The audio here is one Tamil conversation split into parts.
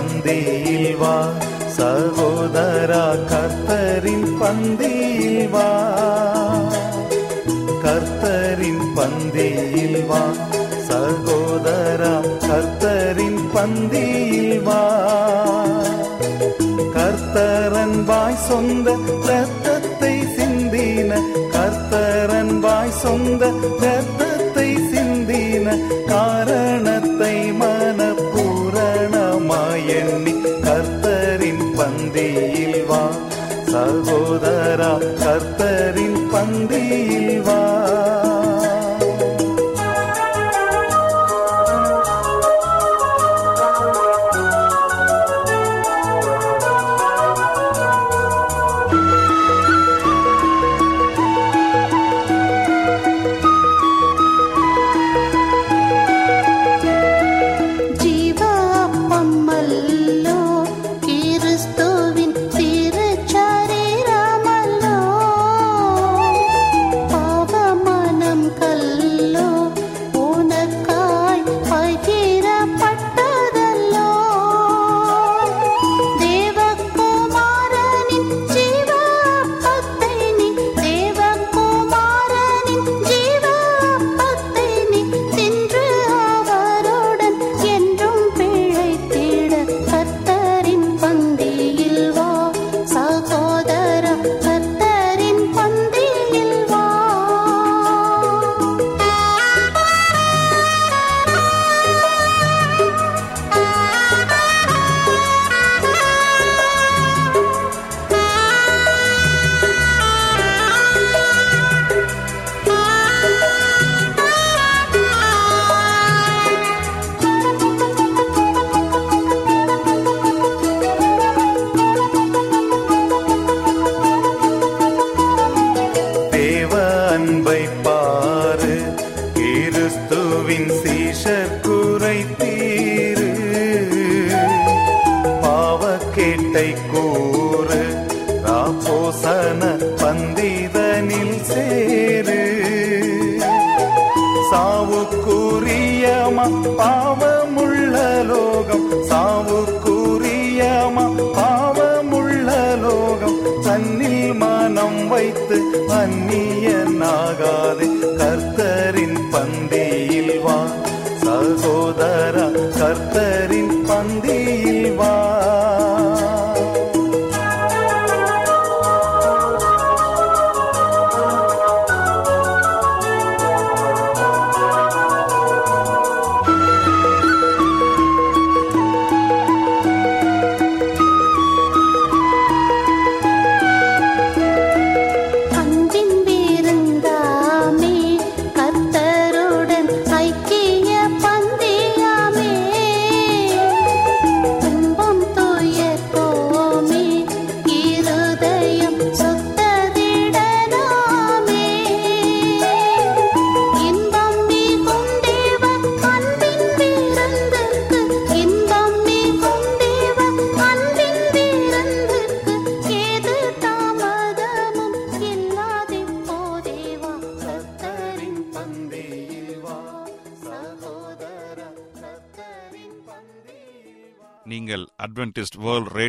பந்தியில் வா. சகோதரா கர்த்தரின் பந்தியில் வா. கர்த்தரின் பந்தியில் வா. சகோதரா கர்த்தரின் பந்தியில் வா. கர்த்தரன் வாய் சொந்த ரத்தத்தை சிந்தின. கர்த்தரன் வாய் சொந்த ரத்த கர்த்தரின் பந்தியில் வா. கிறிஸ்துவின் சீஷர்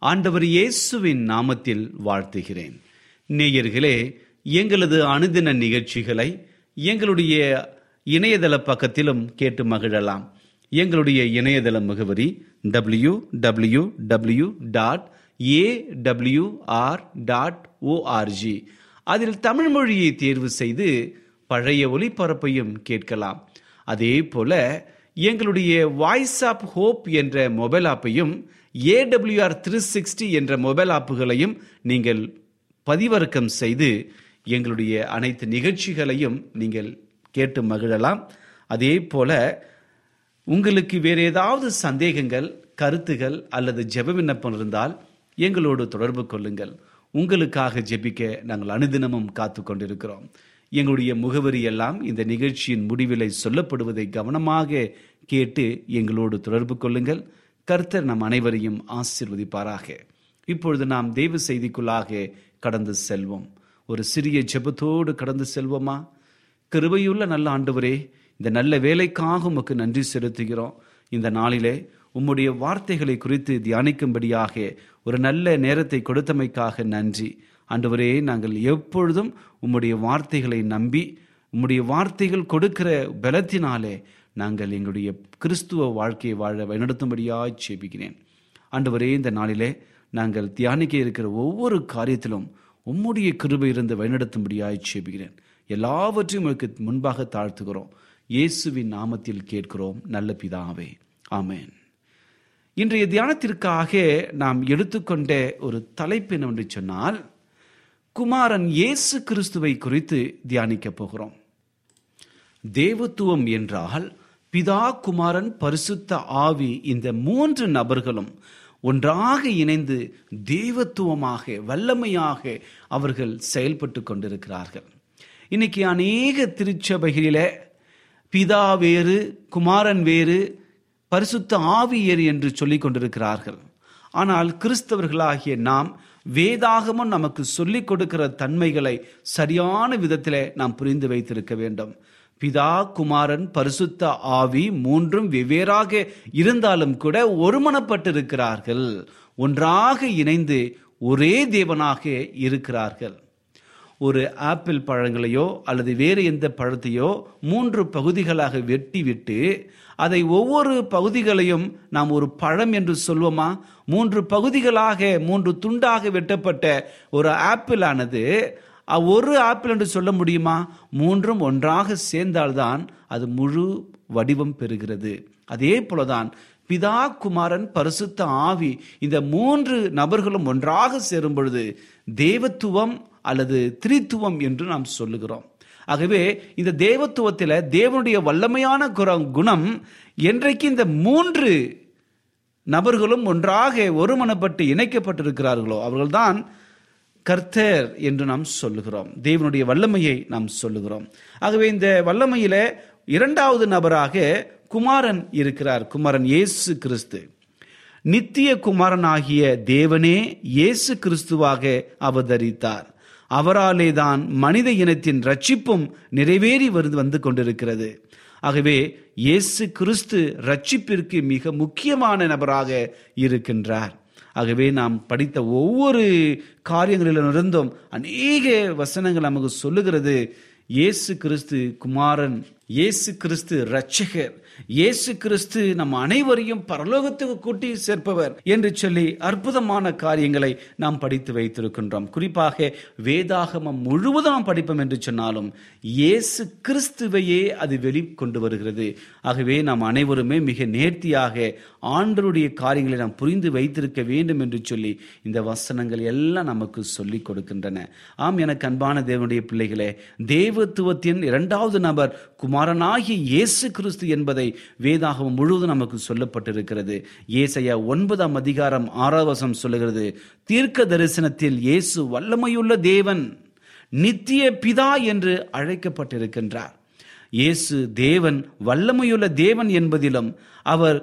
ஆண்டவர் இயேசுவின் நாமத்தில் வாழ்த்துகிறேன். நேயர்களே எங்களது அனுதின நிகழ்ச்சிகளை எங்களுடைய இணையதள பக்கத்திலும் கேட்டு மகிழலாம். எங்களுடைய இணையதள முகவரி W W W dot AWR dot ORG அதில் தமிழ் மொழியை தேர்வு செய்து பழைய ஒளிபரப்பையும் கேட்கலாம். அதே போல எங்களுடைய வாய்ஸ் ஆப் ஹோப் என்ற மொபைல் ஆப்பையும் ஏடபிள்யூஆர் த்ரீ சிக்ஸ்டி என்ற மொபைல் ஆப்புகளையும் நீங்கள் பதிவிறக்கம் செய்து எங்களுடைய அனைத்து நிகழ்ச்சிகளையும் நீங்கள் கேட்டு மகிழலாம். அதே போல உங்களுக்கு வேறு ஏதாவது சந்தேகங்கள் கருத்துகள் அல்லது ஜெப விண்ணப்பம் இருந்தால் எங்களோடு தொடர்பு கொள்ளுங்கள். உங்களுக்காக ஜெபிக்க நாங்கள் அனுதினமும் காத்து கொண்டிருக்கிறோம். எங்களுடைய முகவரி எல்லாம் இந்த நிகழ்ச்சியின் முடிவிலை சொல்லப்படுவதை கவனமாக கேட்டு எங்களோடு தொடர்பு கொள்ளுங்கள். கர்த்தர் நம் அனைவரையும் ஆசிர்வதிப்பாராக. இப்பொழுது நாம் தெய்வ செய்திக்குள்ளாக கடந்து செல்வோம். ஒரு சிறிய ஜெபத்தோடு கடந்து செல்வோமா? கிருபையுள்ள நல்ல ஆண்டவரே இந்த நல்ல வேலைக்காக உமக்கு நன்றி செலுத்துகிறோம். இந்த நாளிலே உம்முடைய வார்த்தைகளை குறித்து தியானிக்கும்படியாக ஒரு நல்ல நேரத்தை கொடுத்தமைக்காக நன்றி. ஆண்டவரே நாங்கள் எப்பொழுதும் உம்முடைய வார்த்தைகளை நம்பி உம்முடைய வார்த்தைகள் கொடுக்கிற பலத்தினாலே நாங்கள் எங்களுடைய கிறிஸ்துவ வாழ்க்கையை வாழ வழிநடத்தும்படியாய் சேபிக்கிறேன் ஆண்டவரே இந்த நாளிலே நாங்கள் தியானிக்க இருக்கிற ஒவ்வொரு காரியத்திலும் உம்முடைய கிருபை இருந்து வழிநடத்தும்படியாய் சேபிக்கிறேன் எல்லாவற்றையும் உங்களுக்கு முன்பாக தாழ்த்துகிறோம். இயேசுவின் நாமத்தில் கேட்கிறோம். நல்ல பிதாவே. ஆமேன். இன்றைய தியானத்திற்காக நாம் எடுத்துக்கொண்ட ஒரு தலைப்பு என்னவென்று சொன்னால் குமாரன் இயேசு கிறிஸ்துவை குறித்து தியானிக்க போகிறோம். தேவத்துவம் என்றால் பிதா குமாரன் பரிசுத்த ஆவி இந்த மூன்று நபர்களும் ஒன்றாக இணைந்து தெய்வத்துவமாக வல்லமையாக அவர்கள் செயல்பட்டு கொண்டிருக்கிறார்கள். இன்னைக்கு அநேக திருச்சபைகளில பிதா வேறு குமாரன் வேறு பரிசுத்த ஆவி என்று சொல்லிக் கொண்டிருக்கிறார்கள். ஆனால் கிறிஸ்தவர்களாகிய நாம் வேதாகமும் நமக்கு சொல்லிக் கொடுக்கிற தன்மைகளை சரியான விதத்திலே நாம் புரிந்து வைத்திருக்க வேண்டும். பிதா குமாரன் பரிசுத்த ஆவி மூன்றும் வெவ்வேறாக இருந்தாலும் கூட ஒருமனப்பட்டிருக்கிறார்கள். ஒன்றாக இணைந்து ஒரே தேவனாக இருக்கிறார்கள். ஒரு ஆப்பிள் பழங்களையோ அல்லது வேறு எந்த பழத்தையோ மூன்று பகுதிகளாக வெட்டி விட்டு அதை ஒவ்வொரு பகுதிகளையும் நாம் ஒரு பழம் என்று சொல்வோமா? மூன்று பகுதிகளாக மூன்று துண்டாக வெட்டப்பட்ட ஒரு ஆப்பிள் ஆனது ஒரு ஆப்பிள் என்று சொல்ல முடியுமா? மூன்றும் ஒன்றாக சேர்ந்தால்தான் அது முழு வடிவம் பெறுகிறது. அதே போலதான் பிதா குமாரன் பரிசுத்த ஆவி இந்த மூன்று நபர்களும் ஒன்றாக சேரும் பொழுது தேவத்துவம் அல்லது திரித்துவம் என்று நாம் சொல்லுகிறோம். ஆகவே இந்த தேவத்துவத்தில் தேவனுடைய வல்லமையான குர- குணம் என்றைக்கு இந்த மூன்று நபர்களும் ஒன்றாக ஒருமனப்பட்டு இணைக்கப்பட்டிருக்கிறார்களோ அவர்கள்தான் கர்த்தர் என்று நாம் சொல்லுகிறோம். தேவனுடைய வல்லமையை நாம் சொல்லுகிறோம். ஆகவே இந்த வல்லமையில இரண்டாவது நபராக குமாரன் இருக்கிறார். குமாரன் இயேசு கிறிஸ்து. நித்திய குமாரனாகிய தேவனே இயேசு கிறிஸ்துவாக அவதரித்தார். அவராலே தான் மனித இனத்தின் ரட்சிப்பும் நிறைவேறி வந்து வந்து கொண்டிருக்கிறது. ஆகவே இயேசு கிறிஸ்து ரட்சிப்பிற்கு மிக முக்கியமான நபராக இருக்கின்றார். ஆகவே நாம் படித்த ஒவ்வொரு காரியங்களிலிருந்தும் அநேக வசனங்கள் நமக்கு சொல்லுகிறது. இயேசு கிறிஸ்து குமாரன் இயேசு கிறிஸ்து ரட்சகர் இயேசு கிறிஸ்து நம் அனைவரையும் பரலோகத்துக்கு கூட்டி சேர்ப்பவர் என்று சொல்லி அற்புதமான காரியங்களை நாம் படித்து வைத்திருக்கின்றோம். குறிப்பாக வேதாகமம் முழுவதும் நாம் படிப்போம் என்று சொன்னாலும் இயேசு கிறிஸ்துவையே அது வெளிக்கொண்டு வருகிறது. ஆகவே நாம் அனைவருமே மிக நேர்த்தியாக ஆண்டருடைய காரியங்களை நாம் புரிந்து வைத்திருக்க வேண்டும் என்று சொல்லி இந்த வசனங்கள் எல்லாம் நமக்கு சொல்லிக் கொடுக்கின்றன. ஆம் எனக்கு அன்பான தேவனுடைய பிள்ளைகளே தேவத்துவத்தின் இரண்டாவது நபர் குமாரனாகிய இயேசு கிறிஸ்து என்பதை வேதாகமம் முழுவதும் நமக்கு சொல்லப்பட்டிருக்கிறது. ஏசையா ஒன்பதாம் அதிகாரம் ஆறாவசம் சொல்லுகிறது தீர்க்க தரிசனத்தில் இயேசு வல்லமையுள்ள தேவன் நித்திய பிதா என்று அழைக்கப்பட்டிருக்கின்றார். இயேசு தேவன் வல்லமையுள்ள தேவன் என்பதிலும் அவர்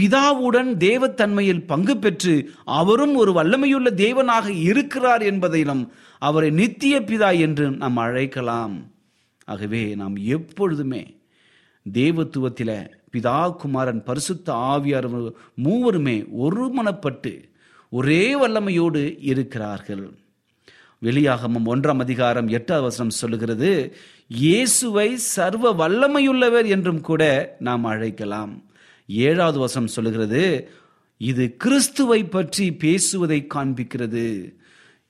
பிதாவுடன் தேவத்தன்மையில் பங்கு பெற்று அவரும் ஒரு வல்லமையுள்ள தேவனாக இருக்கிறார் என்பதிலும் அவரை நித்திய பிதா என்று நாம் அழைக்கலாம். ஆகவே நாம் எப்பொழுதுமே தேவத்துவத்தில் பிதா குமாரன் பரிசுத்த ஆவியார் மூவருமே ஒருமனப்பட்டு ஒரே வல்லமையோடு இருக்கிறார்கள். வெளியாகமும் ஒன்றாம் அதிகாரம் எட்டாவது வசனம் சொல்லுகிறது இயேசுவை சர்வ வல்லமையுள்ளவர் என்றும் கூட நாம் அழைக்கலாம். ஏழாவது வசனம் சொல்லுகிறது இது கிறிஸ்துவை பற்றி பேசுவதை காண்பிக்கிறது.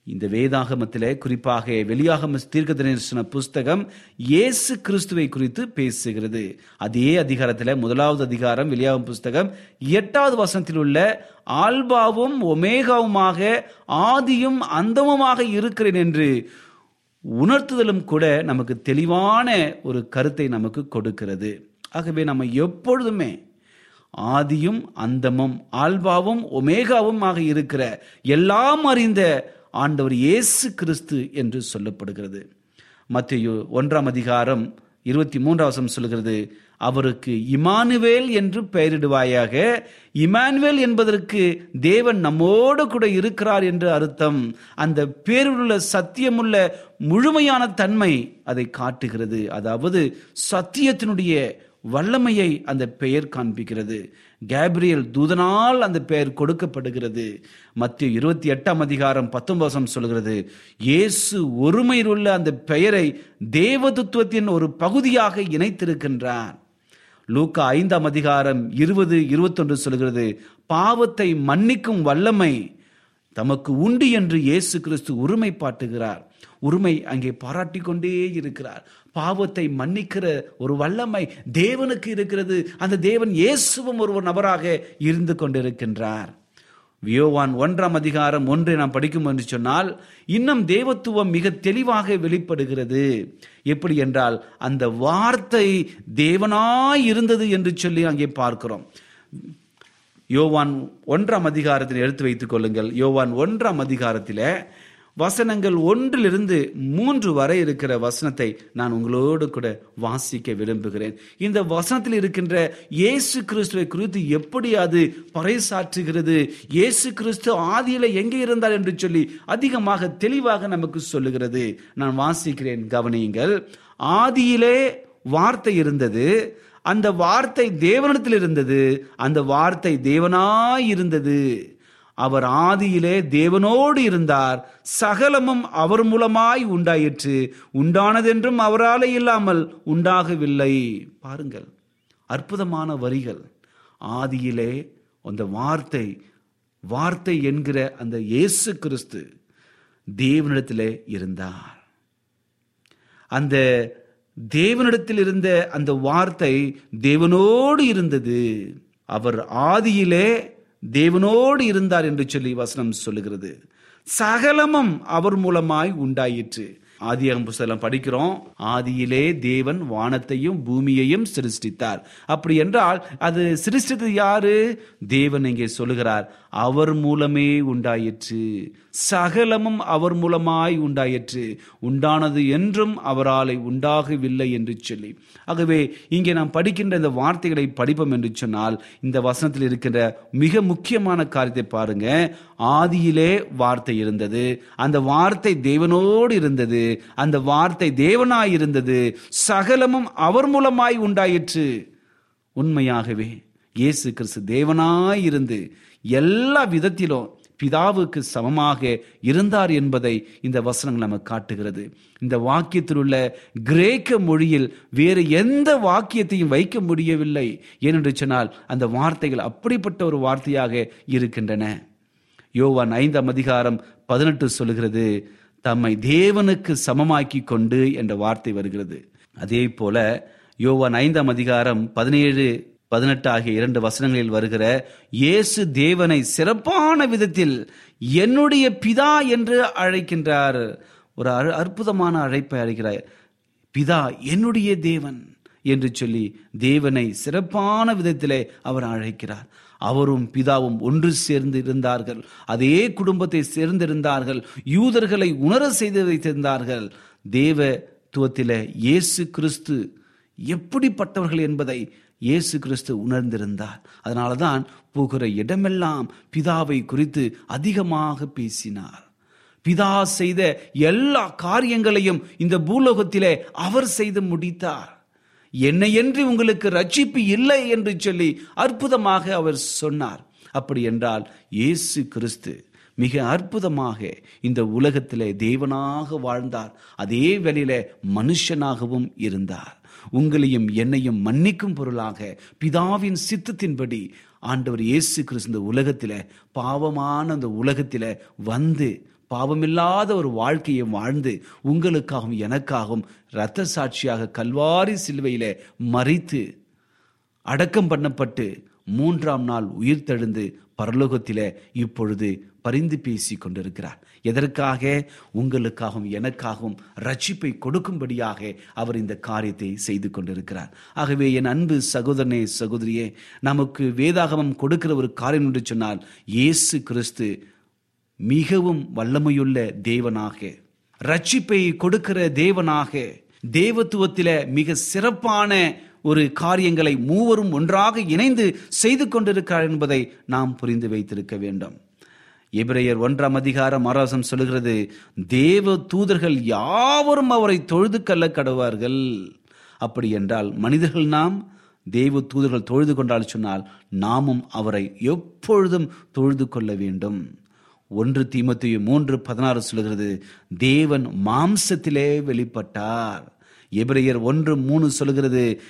இந்த வேதாகமத்தில் குறிப்பாக வெளியாகம தீர்க்க தரிசன புஸ்தகம் இயேசு கிறிஸ்துவை குறித்து பேசுகிறது. அதே அதிகாரத்தில் முதலாவது அதிகாரம் வெளியாகும் புஸ்தகம் எட்டாவது வசனத்தில் உள்ள ஆல்பாவும் ஒமேகாவுமாக ஆதியும் அந்தமுமாக இருக்கிறேன் என்று உணர்த்துதலும் கூட நமக்கு தெளிவான ஒரு கருத்தை நமக்கு கொடுக்கிறது. ஆகவே நம்ம எப்பொழுதுமே ஆதியும் அந்தமும் ஆல்பாவும் ஒமேகாவும் ஆக இருக்கிற எல்லாம் அறிந்த ஆண்டவர் இயேசு கிறிஸ்து என்று சொல்லப்படுகிறது. மத்தியு ஒன்றாம் அதிகாரம் இருபத்தி மூன்றாவசம் சொல்கிறது அவருக்கு இமானுவேல் என்று பெயரிடுவாயாக இமானுவேல் என்பதற்கு தேவன் நம்மோடு கூட இருக்கிறார் என்று அர்த்தம். அந்த பேருள்ள சத்தியமுள்ள முழுமையான தன்மை அதை காட்டுகிறது. அதாவது சத்தியத்தினுடைய வல்லமையை அந்த பெயர் காண்பிக்கிறது. கேப்ரியல் தூதனால் அந்த பெயர் கொடுக்கப்படுகிறது. மத்திய இருபத்தி எட்டாம் அதிகாரம் பத்தொன்பதாம் சொல்கிறது இயேசு ஒருமையில் உள்ள அந்த பெயரை தேவதத்துவத்தின் ஒரு பகுதியாக இணைத்திருக்கின்றார். லூக்கா ஐந்தாம் அதிகாரம் இருபது இருபத்தொன்று சொல்கிறது பாவத்தை மன்னிக்கும் வல்லமை தமக்கு உண்டு என்று இயேசு கிறிஸ்து உரிமை பாட்டுகிறார் உரிமை அங்கே பாராட்டி கொண்டே இருக்கிறார். பாவத்தை மன்னிக்கிற ஒரு வல்லமை தேவனுக்கு இருக்கிறது. அந்த தேவன் இயேசுவும் ஒரு நபராக இருந்து கொண்டிருக்கின்றார். வியோவான் ஒன்றாம் அதிகாரம் ஒன்றை நாம் படிக்கும் என்று சொன்னால் இன்னும் தேவத்துவம் மிக தெளிவாக வெளிப்படுகிறது. எப்படி என்றால் அந்த வார்த்தை தேவனாய் இருந்தது என்று சொல்லி அங்கே பார்க்கிறோம். யோவான் ஒன்றாம் அதிகாரத்தில் எடுத்து வைத்துக் கொள்ளுங்கள். யோவான் ஒன்றாம் அதிகாரத்தில் வசனங்கள் ஒன்றிலிருந்து மூன்று வரை இருக்கிற வசனத்தை நான் உங்களோடு கூட வாசிக்க விரும்புகிறேன். இந்த வசனத்தில் இருக்கின்ற இயேசு கிறிஸ்துவை குறித்து எப்படி அது பறைசாற்றுகிறது இயேசு கிறிஸ்து ஆதியில எங்கே இருந்தார் என்று சொல்லி அதிகமாக தெளிவாக நமக்கு சொல்லுகிறது. நான் வாசிக்கிறேன் கவனியுங்கள். ஆதியிலே வார்த்தை இருந்தது அந்த வார்த்தை தேவனிடத்தில் இருந்தது அந்த வார்த்தை தேவனாய் இருந்தது. அவர் ஆதியிலே தேவனோடு இருந்தார். சகலமும் அவர் மூலமாய் உண்டாயிற்று. உண்டானதென்றும் அவரால் இல்லாமல் உண்டாகவில்லை. பாருங்கள் அற்புதமான வரிகள். ஆதியிலே அந்த வார்த்தை வார்த்தை என்கிற அந்த இயேசு கிறிஸ்து தேவனிடத்திலே இருந்தார். அந்த தேவனிடத்தில் இருந்த அந்த வார்த்தை தேவனோடு இருந்தது. அவர் ஆதியிலே தேவனோடு இருந்தார் என்று சொல்லி வசனம் சொல்லுகிறது. சகலமும் அவர் மூலமாய் உண்டாயிற்று. ஆதியாகம் புஸ்தகம் படிக்கிறோம். ஆதியிலே தேவன் வானத்தையும் பூமியையும் சிருஷ்டித்தார். அப்படி என்றால் அது சிருஷ்டித்தது யாரு? தேவன் இங்கே சொல்லுகிறார் அவர் மூலமே உண்டாயிற்று. சகலமும் அவர் மூலமாய் உண்டாயிற்று. உண்டானது என்றும் அவராலே உண்டாகவில்லை என்று சொல்லி. ஆகவே இங்கே நாம் படிக்கின்ற இந்த வார்த்தைகளை படிப்போம் என்று சொன்னால் இந்த வசனத்தில் இருக்கின்ற மிக முக்கியமான காரியத்தை பாருங்க. ஆதியிலே வார்த்தை இருந்தது. அந்த வார்த்தை தேவனோடு இருந்தது. அந்த வார்த்தை தேவனாய் இருந்தது சகலமும் அவர் மூலமாய் உண்டாயிற்று. உண்மையாகவே இயேசு கிறிஸ்து தேவனாய் இருந்து எல்லா விதத்திலும் பிதாவுக்கு சமமாக இருந்தார் என்பதை இந்த வசனங்கள் நமக்கு காட்டுகிறது. இந்த வாக்கியத்தில் உள்ள கிரேக்க மொழியில் வேறு எந்த வாக்கியத்தையும் வைக்க முடியவில்லை. ஏனென்று சொன்னால் அந்த வார்த்தைகள் அப்படிப்பட்ட ஒரு வார்த்தையாக இருக்கின்றன. யோவான் ஐந்தாம் அதிகாரம் பதினெட்டு சொல்லுகிறது தம்மை தேவனுக்கு சமமாக்கி கொண்டு என்ற வார்த்தை வருகிறது. அதே போல யோவான் ஐந்தாம் அதிகாரம் பதினேழு பதினெட்டு ஆகிய இரண்டு வசனங்களில் வருகிற இயேசு தேவனை சிறப்பான விதத்தில் என்னுடைய பிதா என்று அழைக்கின்றார். ஒரு அரு அற்புதமான அழைப்பை அழைக்கிறார். பிதா என்னுடைய தேவன் என்று சொல்லி தேவனை சிறப்பான விதத்திலே அவர் அழைக்கிறார். அவரும் பிதாவும் ஒன்று சேர்ந்து இருந்தார்கள். அதே குடும்பத்தை சேர்ந்திருந்தார்கள். யூதர்களை உணர செய்து வைத்திருந்தார்கள் தேவத்துவத்திலே இயேசு கிறிஸ்து எப்படிப்பட்டவர்கள் என்பதை இயேசு கிறிஸ்து உணர்ந்திருந்தார். அதனால தான் போகிற இடமெல்லாம் பிதாவை குறித்து அதிகமாக பேசினார். பிதா செய்த எல்லா காரியங்களையும் இந்த பூலோகத்திலே அவர் செய்து முடித்தார். என்னையன்றி உங்களுக்கு ரட்சிப்பு இல்லை என்று சொல்லி அற்புதமாக அவர் சொன்னார். அப்படி என்றால் இயேசு கிறிஸ்து மிக அற்புதமாக இந்த உலகத்திலே தேவனாக வாழ்ந்தார். அதே வேளையில மனுஷனாகவும் இருந்தார். உங்களையும் என்னையும் மன்னிக்கும் பொருளாக பிதாவின் சித்தத்தின்படி ஆண்டவர் இயேசு கிறிஸ்து இந்த உலகத்தில் பாவமான அந்த உலகத்தில் வந்து பாவமில்லாத ஒரு வாழ்க்கையை வாழ்ந்து உங்களுக்காகவும் எனக்காகவும் இரத்த சாட்சியாக கல்வாரி சிலுவையில் மறித்து அடக்கம் பண்ணப்பட்டு மூன்றாம் நாள் உயிர் தெழுந்து பரலோகத்தில் இப்பொழுது பரிந்து பேசி கொண்டிருக்கிறார். எதற்காக? உங்களுக்காகவும் எனக்காகவும் ரட்சிப்பை கொடுக்கும்படியாக அவர் இந்த காரியத்தை செய்து கொண்டிருக்கிறார். ஆகவே என் அன்பு சகோதரனே சகோதரியே நமக்கு வேதாகமம் கொடுக்கிற ஒரு காரியம் என்று சொன்னால் இயேசு கிறிஸ்து மிகவும் வல்லமையுள்ள தேவனாக ரட்சிப்பை கொடுக்கிற தேவனாக தேவத்துவத்தில மிக சிறப்பான ஒரு காரியங்களை மூவரும் ஒன்றாக இணைந்து செய்து கொண்டிருக்கிறார் என்பதை நாம் புரிந்து வைத்திருக்க வேண்டும். எபிரேயர் ஒன்றாம் அதிகாரம் ஆராசம் சொல்லுகிறது தேவ தூதர்கள் யாவரும் அவரை தொழுது கல்ல கடவார்கள். அப்படி என்றால் மனிதர்கள் நாம் தேவ தூதர்கள் தொழுது கொண்டால் சொன்னால் நாமும் அவரை எப்பொழுதும் தொழுது கொள்ள வேண்டும். ஒன்று தீமத்தையும் மூன்று பதினாறு சொல்கிறது தேவன் மாம்சத்திலே வெளிப்பட்டார். எபிரேயர் ஒன்று மூணு சொல்கிறது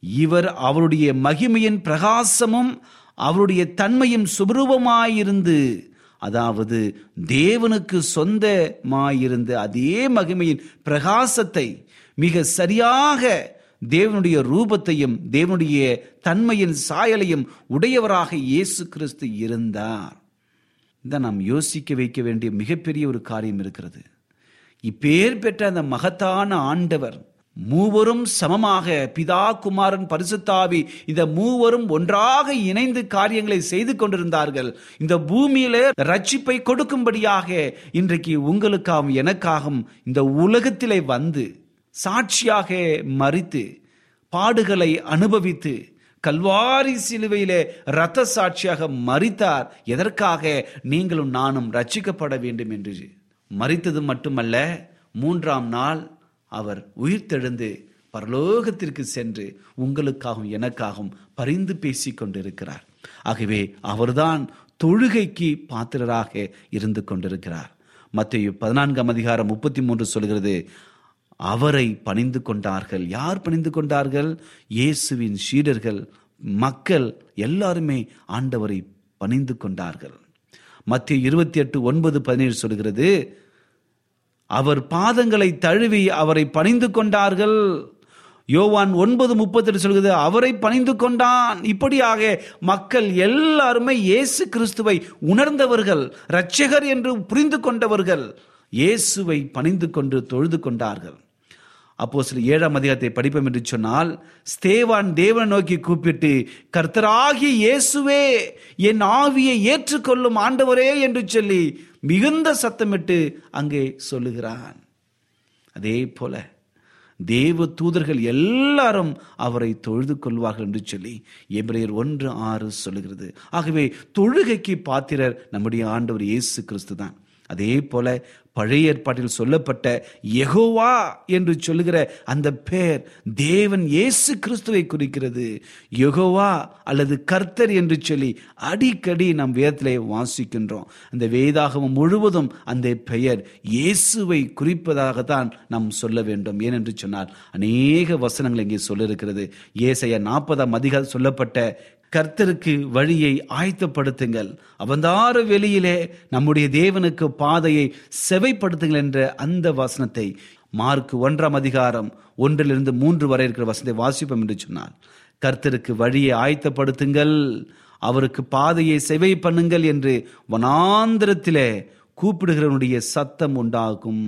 இவர் அவருடைய மகிமையின் பிரகாசமும் அவருடைய தன்மையும் சுபரூபமாயிருந்து அதாவது தேவனுக்கு சொந்தமாயிருந்து அதே மகிமையின் பிரகாசத்தை மிக சரியாக தேவனுடைய ரூபத்தையும் தேவனுடைய தன்மையின் சாயலையும் உடையவராக இயேசு கிறிஸ்து இருந்தார். தான் நாம் யோசிக்க வைக்க வேண்டிய மிகப்பெரிய ஒரு காரியம் இருக்கிறது. இப்பேர் பெற்ற அந்த மகத்தான ஆண்டவர் மூவரும் சமமாக பிதா குமாரன் பரிசுத்தாவி இந்த மூவரும் ஒன்றாக இணைந்து காரியங்களை செய்து கொண்டிருந்தார்கள். இந்த பூமியில ரட்சிப்பை கொடுக்கும்படியாக இன்றைக்கு உங்களுக்காகவும் எனக்காகவும் இந்த உலகத்திலே வந்து சாட்சியாக மறித்து பாடுகளை அனுபவித்து கல்வாரி சிலுவையிலே ரத்த சாட்சியாக மறித்தார் எதற்காக? நீங்களும் நானும் ரட்சிக்கப்பட வேண்டும் என்று மறித்தது மட்டுமல்ல மூன்றாம் நாள் அவர் உயிர்த்தெழுந்து பரலோகத்திற்கு சென்று உங்களுக்காகவும் எனக்காகவும் பரிந்து பேசி கொண்டிருக்கிறார். ஆகவே அவர்தான் தொழுகைக்கு பாத்திரராக இருந்து கொண்டிருக்கிறார். மத்திய பதினான்காம் அதிகாரம் முப்பத்தி மூன்று சொல்கிறது அவரை பணிந்து கொண்டார்கள். யார் பணிந்து கொண்டார்கள்? இயேசுவின் சீடர்கள் மக்கள் எல்லாருமே ஆண்டவரை பணிந்து கொண்டார்கள். மத்திய இருபத்தி எட்டு ஒன்பது பதினேழு சொல்கிறது அவர் பாதங்களை தழுவி அவரை பணிந்து கொண்டார்கள். யோவான் ஒன்பது முப்பத்தெட்டு சொல்கிறது அவரை பணிந்து கொண்டான். இப்படியாக மக்கள் எல்லாருமே இயேசு கிறிஸ்துவை உணர்ந்தவர்கள் இரட்சகர் என்று புரிந்து கொண்டவர்கள் இயேசுவை பணிந்து கொண்டு தொழுது கொண்டார்கள். அப்போ சில ஏழாம் அதிகாரத்தை படிப்போம் என்று சொன்னால் ஸ்தேவான் தேவனை நோக்கி கூப்பிட்டு கர்த்தராகிய இயேசுவே என் ஆவியை ஏற்றுக்கொள்ளும் ஆண்டவரே என்று சொல்லி மிகுந்த சத்தமிட்டு அங்கே சொல்லுகிறான். அதே போல தேவ தூதர்கள் எல்லாரும் அவரை தொழுது கொள்வார்கள் என்று சொல்லி எபிரேயர் ஒன்று ஆறு சொல்லுகிறது. ஆகவே தொழுகைக்கு பாத்திரர் நம்முடைய ஆண்டவர் இயேசு கிறிஸ்து தான் அதே போல பழைய ஏற்பாட்டில் சொல்லப்பட்ட எகோவா என்று சொல்லுகிற அந்த பெயர் தேவன் இயேசு கிறிஸ்துவை குறிக்கிறது. யகோவா அல்லது கர்த்தர் என்று சொல்லி அடிக்கடி நம் வேதத்திலே வாசிக்கின்றோம். அந்த வேதாகமம் முழுவதும் அந்த பெயர் இயேசுவை குறிப்பதாகத்தான் நாம் சொல்ல வேண்டும். ஏனென்று சொன்னால் அநேக வசனங்கள் இங்கே சொல்லிருக்கிறது. ஏசைய நாற்பதாம் அதிகாரம் சொல்லப்பட்ட கர்த்தருக்கு வழியை ஆயத்தப்படுத்துங்கள். அவந்தார வெளியிலே நம்முடைய தேவனுக்கு பாதையை செவைப்படுத்துங்கள் என்ற அந்த வசனத்தை மார்க் ஒன்றாம் அதிகாரம் ஒன்றிலிருந்து மூன்று வரை இருக்கிற வசனத்தை வாசிப்போம் என்று சொன்னார் கர்த்தருக்கு வழியை ஆயத்தப்படுத்துங்கள் அவருக்கு பாதையை செவை பண்ணுங்கள் என்று வனாந்திரத்திலே கூப்பிடுகிறவனுடைய சத்தம் உண்டாகும்.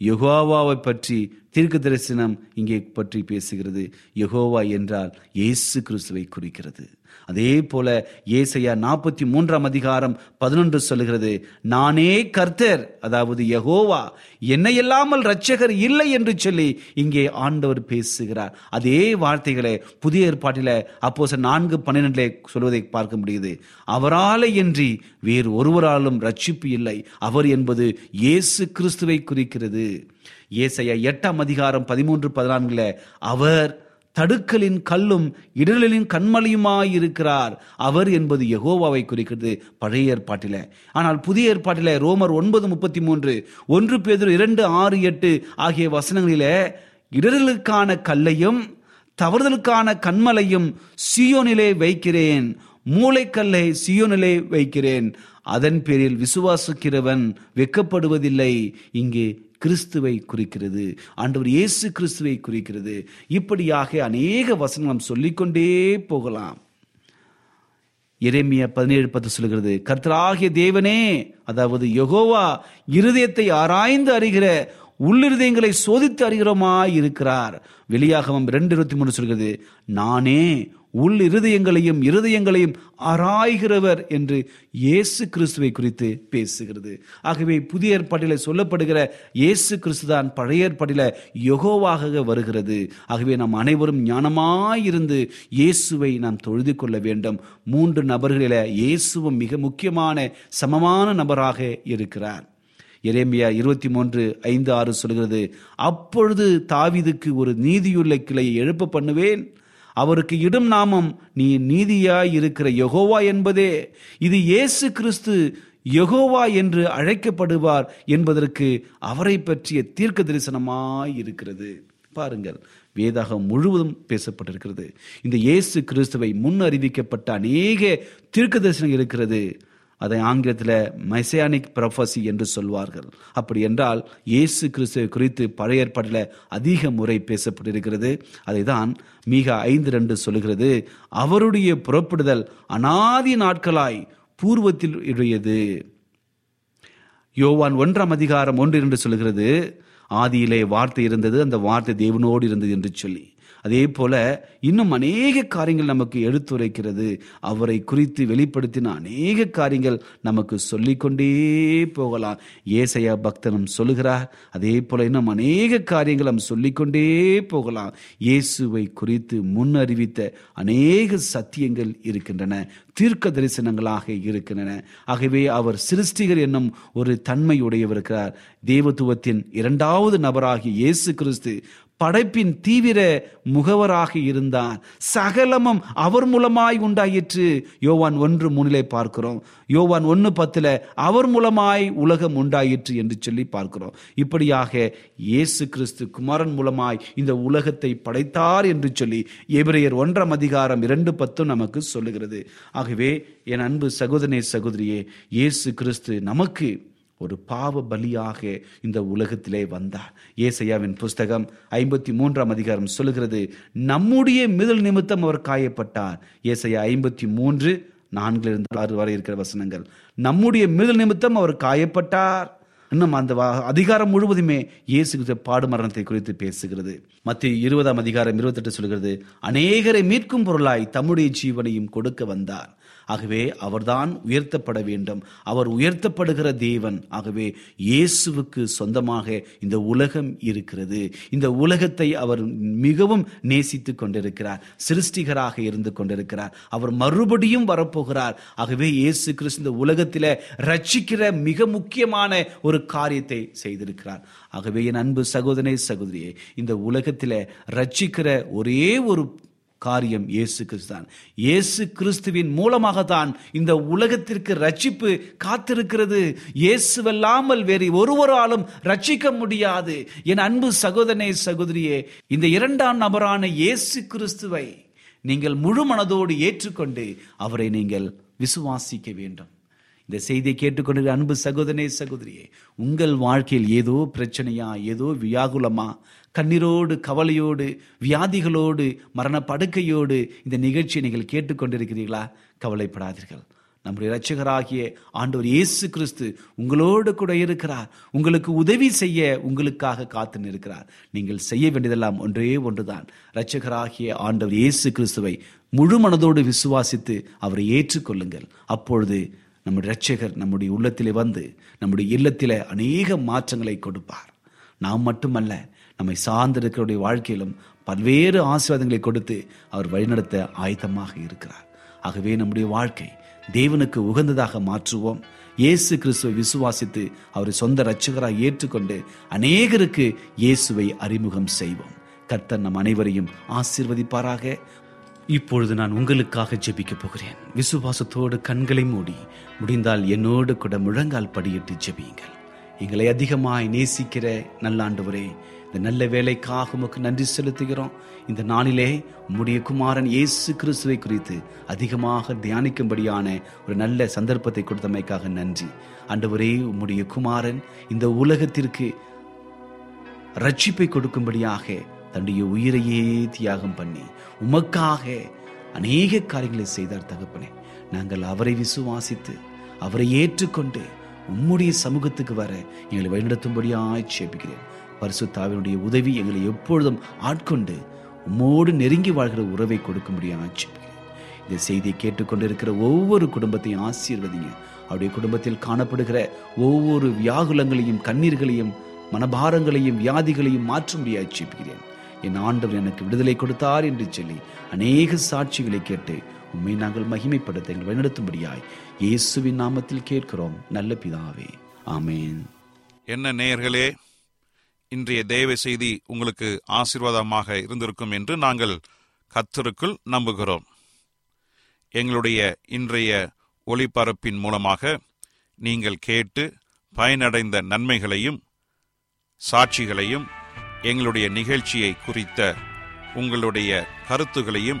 யகோவாவை பற்றி தீர்க்க தரிசனம் இங்கே பற்றி பேசுகிறது. யகோவா என்றால் இயேசு கிறிஸ்துவை குறிக்கிறது. அதே போல ஏசையா நாற்பத்தி மூன்றாம் அதிகாரம் பதினொன்று சொல்லுகிறது நானே கர்த்தர் அதாவது யகோவா என்னை இல்லாமல் ரட்சகர் இல்லை என்று சொல்லி இங்கே ஆண்டவர் பேசுகிறார். அதே வார்த்தைகளை புதிய ஏற்பாட்டில அப்போ நான்கு பன்னிரெண்டிலே சொல்வதை பார்க்க முடியுது. அவராலே இன்றி வேறு ஒருவராலும் ரட்சிப்பு இல்லை. அவர் என்பது இயேசு கிறிஸ்துவை குறிக்கிறது. ஏசையா எட்டாம் அதிகாரம் பதிமூன்று பதினான்குல அவர் தடுக்கலின் கல்லும் இடலின் கண்மலையுமாயிருக்கிறார் அவர் என்பது யகோவாவை குறிக்கிறது பழைய ஏற்பாட்டில. ஆனால் புதிய ஏற்பாட்டில ரோமர் ஒன்பது முப்பத்தி மூன்று ஒன்று பேதர் இரண்டு ஆறு எட்டு ஆகிய வசனங்களில இடர்களுக்கான கல்லையும் தவறுதலுக்கான கண்மலையும் சியோனிலே வைக்கிறேன். மூளைக்கல்லை சியோனிலே வைக்கிறேன். அதன் பேரில் விசுவாசிக்கிறவன் வெட்கப்படுவதில்லை இங்கே கிறிஸ்துவை குறிக்கிறது. ஆண்டவர் இயேசு கிறிஸ்துவை குறிக்கிறது. இப்படியாக அநேக வசனம் சொல்லிக்கொண்டே போகலாம். எரேமியா பதினேழு பத்து சொல்கிறது கர்த்தராகிய தேவனே அதாவது யகோவா இருதயத்தை ஆராய்ந்து அறிகிற உள்ளிருதயங்களை சோதித்து அறிகிறோமாய் இருக்கிறார் வெளியாகவும் ரெண்டு இருபத்தி மூணு சொல்கிறது நானே உள் இருதயங்களையும் இருதயங்களையும் ஆராய்கிறவர் என்று இயேசு கிறிஸ்துவை குறித்து பேசுகிறது. ஆகவே புதிய ஏற்பாட்டில் சொல்லப்படுகிற இயேசு கிறிஸ்து தான் பழைய ஏற்பாட்டில யகோவாக வருகிறது. ஆகவே நாம் அனைவரும் ஞானமாயிருந்து இயேசுவை நாம் தொழுது கொள்ள வேண்டும். மூன்று நபர்களில இயேசுவும் மிக முக்கியமான சமமான நபராக இருக்கிறார். எரேமியா இருபத்தி மூன்று ஐந்து ஆறு சொல்கிறது அப்பொழுது தாவிதுக்கு ஒரு நீதியுள்ள கிளையை எழுப்ப பண்ணுவேன். அவருக்கு இடும் நாமம் நீ நீதியாய் இருக்கிற யகோவா என்பதே. இது இயேசு கிறிஸ்து யகோவா என்று அழைக்கப்படுவார் என்பதற்கு அவரை பற்றிய தீர்க்க தரிசனமாய் இருக்கிறது பாருங்கள் வேதாகம் முழுவதும் பேசப்பட்டிருக்கிறது. இந்த இயேசு கிறிஸ்துவை முன் அறிவிக்கப்பட்ட அநேக தீர்க்க தரிசனம் இருக்கிறது. அதை ஆங்கிலத்தில் மெசையானிக் ப்ரொஃபசி என்று சொல்வார்கள். அப்படி என்றால் இயேசு கிறிஸ்து குறித்து பழைய ஏற்பாட்டில் அதிக முறை பேசப்பட்டிருக்கிறது. அதை தான் மிக ஐந்து ரெண்டு சொல்லுகிறது. அவருடைய புறப்படுதல் அனாதி நாட்களாய் பூர்வத்தில் உடையது. யோவான் ஒன்றாம் அதிகாரம் ஒன்று என்று சொல்கிறது ஆதியிலே வார்த்தை இருந்தது அந்த வார்த்தை தேவனோடு இருந்தது என்று சொல்லி. அதே போல இன்னும் அநேக காரியங்கள் நமக்கு எடுத்துரைக்கிறது. அவரை குறித்து வெளிப்படுத்தின அநேக காரியங்கள் நமக்கு சொல்லிக்கொண்டே போகலாம். ஏசையா பக்தனும் சொல்லுகிறார். அதே போல இன்னும் அநேக காரியங்கள் நாம் சொல்லிக்கொண்டே போகலாம். இயேசுவை குறித்து முன் அறிவித்த அநேக சத்தியங்கள் இருக்கின்றன. தீர்க்க தரிசனங்களாக இருக்கின்றன. ஆகவே அவர் சிருஷ்டிகர் என்னும் ஒரு தன்மையுடையவர் இருக்கிறார். தேவத்துவத்தின் இரண்டாவது நபராகிய இயேசு கிறிஸ்து படைப்பின் தீவிர முகவராக இருந்தார் சகலமும் அவர் மூலமாய் உண்டாயிற்று. யோவான் ஒன்று மூணிலே பார்க்கிறோம். யோவான் ஒன்று பத்தில் அவர் மூலமாய் உலகம் உண்டாயிற்று என்று சொல்லி பார்க்கிறோம். இப்படியாக இயேசு கிறிஸ்து குமாரன் மூலமாய் இந்த உலகத்தை படைத்தார் என்று சொல்லி எபிரேயர் ஒன்றாம் அதிகாரம் இரண்டு பத்தும் நமக்கு சொல்லுகிறது. ஆகவே என் அன்பு சகோதரனே சகோதரியே இயேசு கிறிஸ்து நமக்கு ஒரு பாவ பலியாக இந்த உலகத்திலே வந்தார். ஏசையாவின் புஸ்தகம் ஐம்பத்தி மூன்றாம் அதிகாரம் சொல்லுகிறது நம்முடைய மிதல் நிமித்தம் அவர் காயப்பட்டார். ஏசையா ஐம்பத்தி மூன்று நான்கிலிருந்து ஆறு வரை இருக்கிற வசனங்கள். நம்முடைய மிதல் நிமித்தம் அவர் காயப்பட்டார். இன்னும் அந்த அதிகாரம் முழுவதுமே இயேசு கிறிஸ்து பாடு மரணத்தை குறித்து பேசுகிறது. மத்திய இருபதாம் அதிகாரம் இருபத்தெட்டு சொல்கிறது அநேகரை மீட்கும் பொருளாய் தம்முடைய ஜீவனையும் கொடுக்க வந்தார். ஆகவே அவர்தான் உயர்த்தப்பட வேண்டும். அவர் உயர்த்தப்படுகிற தேவன். ஆகவே இயேசுவுக்கு சொந்தமாக இந்த உலகம் இருக்கிறது. இந்த உலகத்தை அவர் மிகவும் நேசித்துக் கொண்டிருக்கிறார். சிருஷ்டிகராக இருந்து கொண்டிருக்கிறார். அவர் மறுபடியும் வரப்போகிறார். ஆகவே இயேசு கிறிஸ்து இந்த உலகத்தில் ரட்சிக்கிற மிக முக்கியமான ஒரு காரியத்தை செய்திருக்கிறார். ஆகவே என் அன்பு சகோதரே சகோதரியே இந்த உலகத்தில் ரட்சிக்கிற ஒரே ஒரு காரியம் இயேசு கிறிஸ்து தான் இயேசு கிறிஸ்துவின் மூலமாக தான் இந்த உலகத்திற்கு ரட்சிப்பு காத்திருக்கிறது. இயேசுவல்லாமல் வேறு ஒருவராலும் ரட்சிக்க முடியாது. என் அன்பு சகோதரனே சகோதரியே இந்த இரண்டாம் நபரான இயேசு கிறிஸ்துவை நீங்கள் முழு மனதோடு ஏற்றுக்கொண்டு அவரை நீங்கள் விசுவாசிக்க வேண்டும். இந்த செய்தியை கேட்டுக்கொண்டு அன்பு சகோதரனே சகோதரியே உங்கள் வாழ்க்கையில் ஏதோ பிரச்சனையா ஏதோ வியாகுலமா கண்ணீரோடு கவலையோடு வியாதிகளோடு மரண படுக்கையோடு இந்த நிகழ்ச்சியை நீங்கள் கேட்டுக்கொண்டிருக்கிறீர்களா? கவலைப்படாதீர்கள். நம்முடைய இரட்சகராகிய ஆண்டவர் இயேசு கிறிஸ்து உங்களோடு கூட இருக்கிறார். உங்களுக்கு உதவி செய்ய உங்களுக்காக காத்து நிற்கிறார். நீங்கள் செய்ய வேண்டியதெல்லாம் ஒன்றே ஒன்றுதான். இரட்சகராகிய ஆண்டவர் இயேசு கிறிஸ்துவை முழு மனதோடு விசுவாசித்து அவரை ஏற்றுக்கொள்ளுங்கள். அப்பொழுது நம்முடைய இரட்சகர் நம்முடைய உள்ளத்திலே வந்து நம்முடைய இல்லத்திலே அநேக மாற்றங்களை கொடுப்பார். நாம் மட்டுமல்ல நம்மை சார்ந்திருக்கிறவருடைய வாழ்க்கையிலும் பல்வேறு ஆசீர்வாதங்களை கொடுத்து அவர் வழிநடத்த ஆயத்தமாக இருக்கிறார். ஆகவே நம்முடைய வாழ்க்கை தேவனுக்கு உகந்ததாக மாற்றுவோம். இயேசு கிறிஸ்துவை விசுவாசித்து அவரை சொந்த ரட்சகராக ஏற்றுக்கொண்டு அநேகருக்கு இயேசுவை அறிமுகம் செய்வோம். கர்த்தர் நம் அனைவரையும் ஆசீர்வதிப்பாராக. இப்பொழுது நான் உங்களுக்காக ஜெபிக்க போகிறேன். விசுவாசத்தோடு கண்களை மூடி முடிந்தால் என்னோடு கூட முழங்கால் படியிட்டு ஜெபியுங்கள். எங்களை அதிகமாய் நேசிக்கிற நல்லாண்டவரே இந்த நல்ல வேலைக்காக உமக்கு நன்றி செலுத்துகிறோம். இந்த நாளிலே உம்முடைய குமாரன் இயேசு கிறிஸ்துவை குறித்து அதிகமாக தியானிக்கும்படியான ஒரு நல்ல சந்தர்ப்பத்தை கொடுத்தமைக்காக நன்றி. ஆண்டவரே உம்முடைய குமாரன் இந்த உலகத்திற்கு ரட்சிப்பை கொடுக்கும்படியாக தன்னுடைய உயிரையே தியாகம் பண்ணி உமக்காக அநேக காரியங்களை செய்தார் தகப்பனே. நாங்கள் அவரை விசுவாசித்து அவரை ஏற்றுக்கொண்டு உம்முடைய சமூகத்துக்கு வர எங்களை வழிநடத்தும்படியாய் சேபிக்கிறேன். பரிசுத்தாவினுடைய உதவி எங்களை எப்பொழுதும் ஆட்கொண்டு உம்மோடு நெருங்கி வாழ்கிற உறவை கொடுக்கும்படியாய் சேபிக்கிறேன். இந்த செய்தியை கேட்டுக்கொண்டிருக்கிற ஒவ்வொரு குடும்பத்தையும் ஆசீர்வதிங்க. அவருடைய குடும்பத்தில் காணப்படுகிற ஒவ்வொரு வியாகுலங்களையும் கண்ணீர்களையும் மனபாரங்களையும் வியாதிகளையும் மாற்றும்படியாய் சேப்பிக்கிறேன் என் ஆண்டவர் எனக்கு விடுதலை கொடுத்தார் என்று சொல்லி அநேக சாட்சிகளை கேட்டு உம்மை நாங்கள் மகிமைப்படுத்த எங்கள் வழிநடத்தும்படியாய் இயேசுவின் நாமத்தில் கேட்கிறோம். நல்ல பிதாவே. ஆமேன். என்ன நேயர்களே இன்றைய தேவ செய்தி உங்களுக்கு ஆசீர்வாதமாக இருந்திருக்கும் என்று நாங்கள் கத்தருக்குள் நம்புகிறோம். எங்களுடைய இன்றைய ஒளிபரப்பின் மூலமாக நீங்கள் கேட்டு பயனடைந்த நன்மைகளையும் சாட்சிகளையும் எங்களுடைய நிகழ்ச்சியை குறித்த உங்களுடைய கருத்துகளையும்